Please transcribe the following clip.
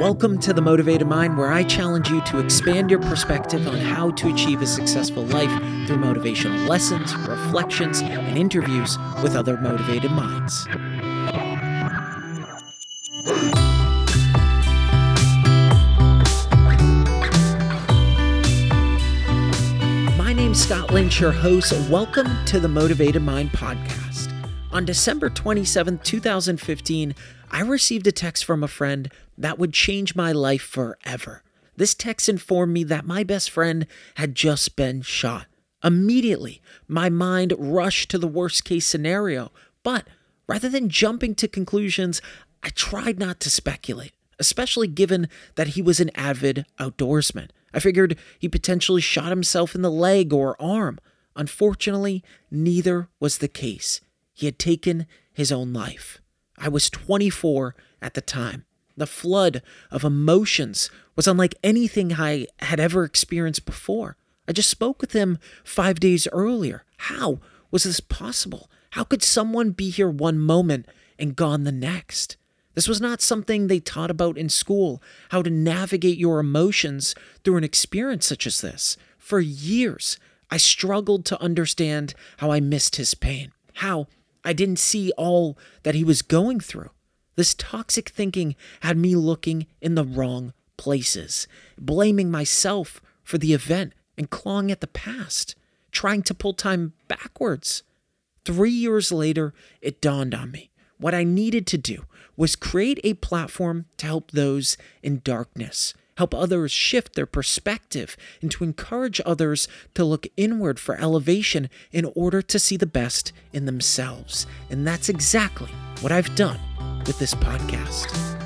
Welcome to The Motivated Mind, where I challenge you to expand your perspective on how to achieve a successful life through motivational lessons, reflections, and interviews with other motivated minds. My name's Scott Lynch, your host. Welcome to the Motivated Mind podcast. On December 27, 2015, I received a text from a friend that would change my life forever. This text informed me that my best friend had just been shot. Immediately, my mind rushed to the worst case scenario, but rather than jumping to conclusions, I tried not to speculate, especially given that he was an avid outdoorsman. I figured he potentially shot himself in the leg or arm. Unfortunately, neither was the case. He had taken his own life. I was 24 at the time. The flood of emotions was unlike anything I had ever experienced before. I just spoke with him five days earlier. How was this possible? How could someone be here one moment and gone the next? This was not something they taught about in school, how to navigate your emotions through an experience such as this. For years, I struggled to understand how I missed his pain, how I didn't see all that he was going through. This toxic thinking had me looking in the wrong places, blaming myself for the event and clawing at the past, trying to pull time backwards. Three years later, it dawned on me. What I needed to do was create a platform to help those in darkness, help others shift their perspective, and to encourage others to look inward for elevation in order to see the best in themselves. And that's exactly what I've done with this podcast.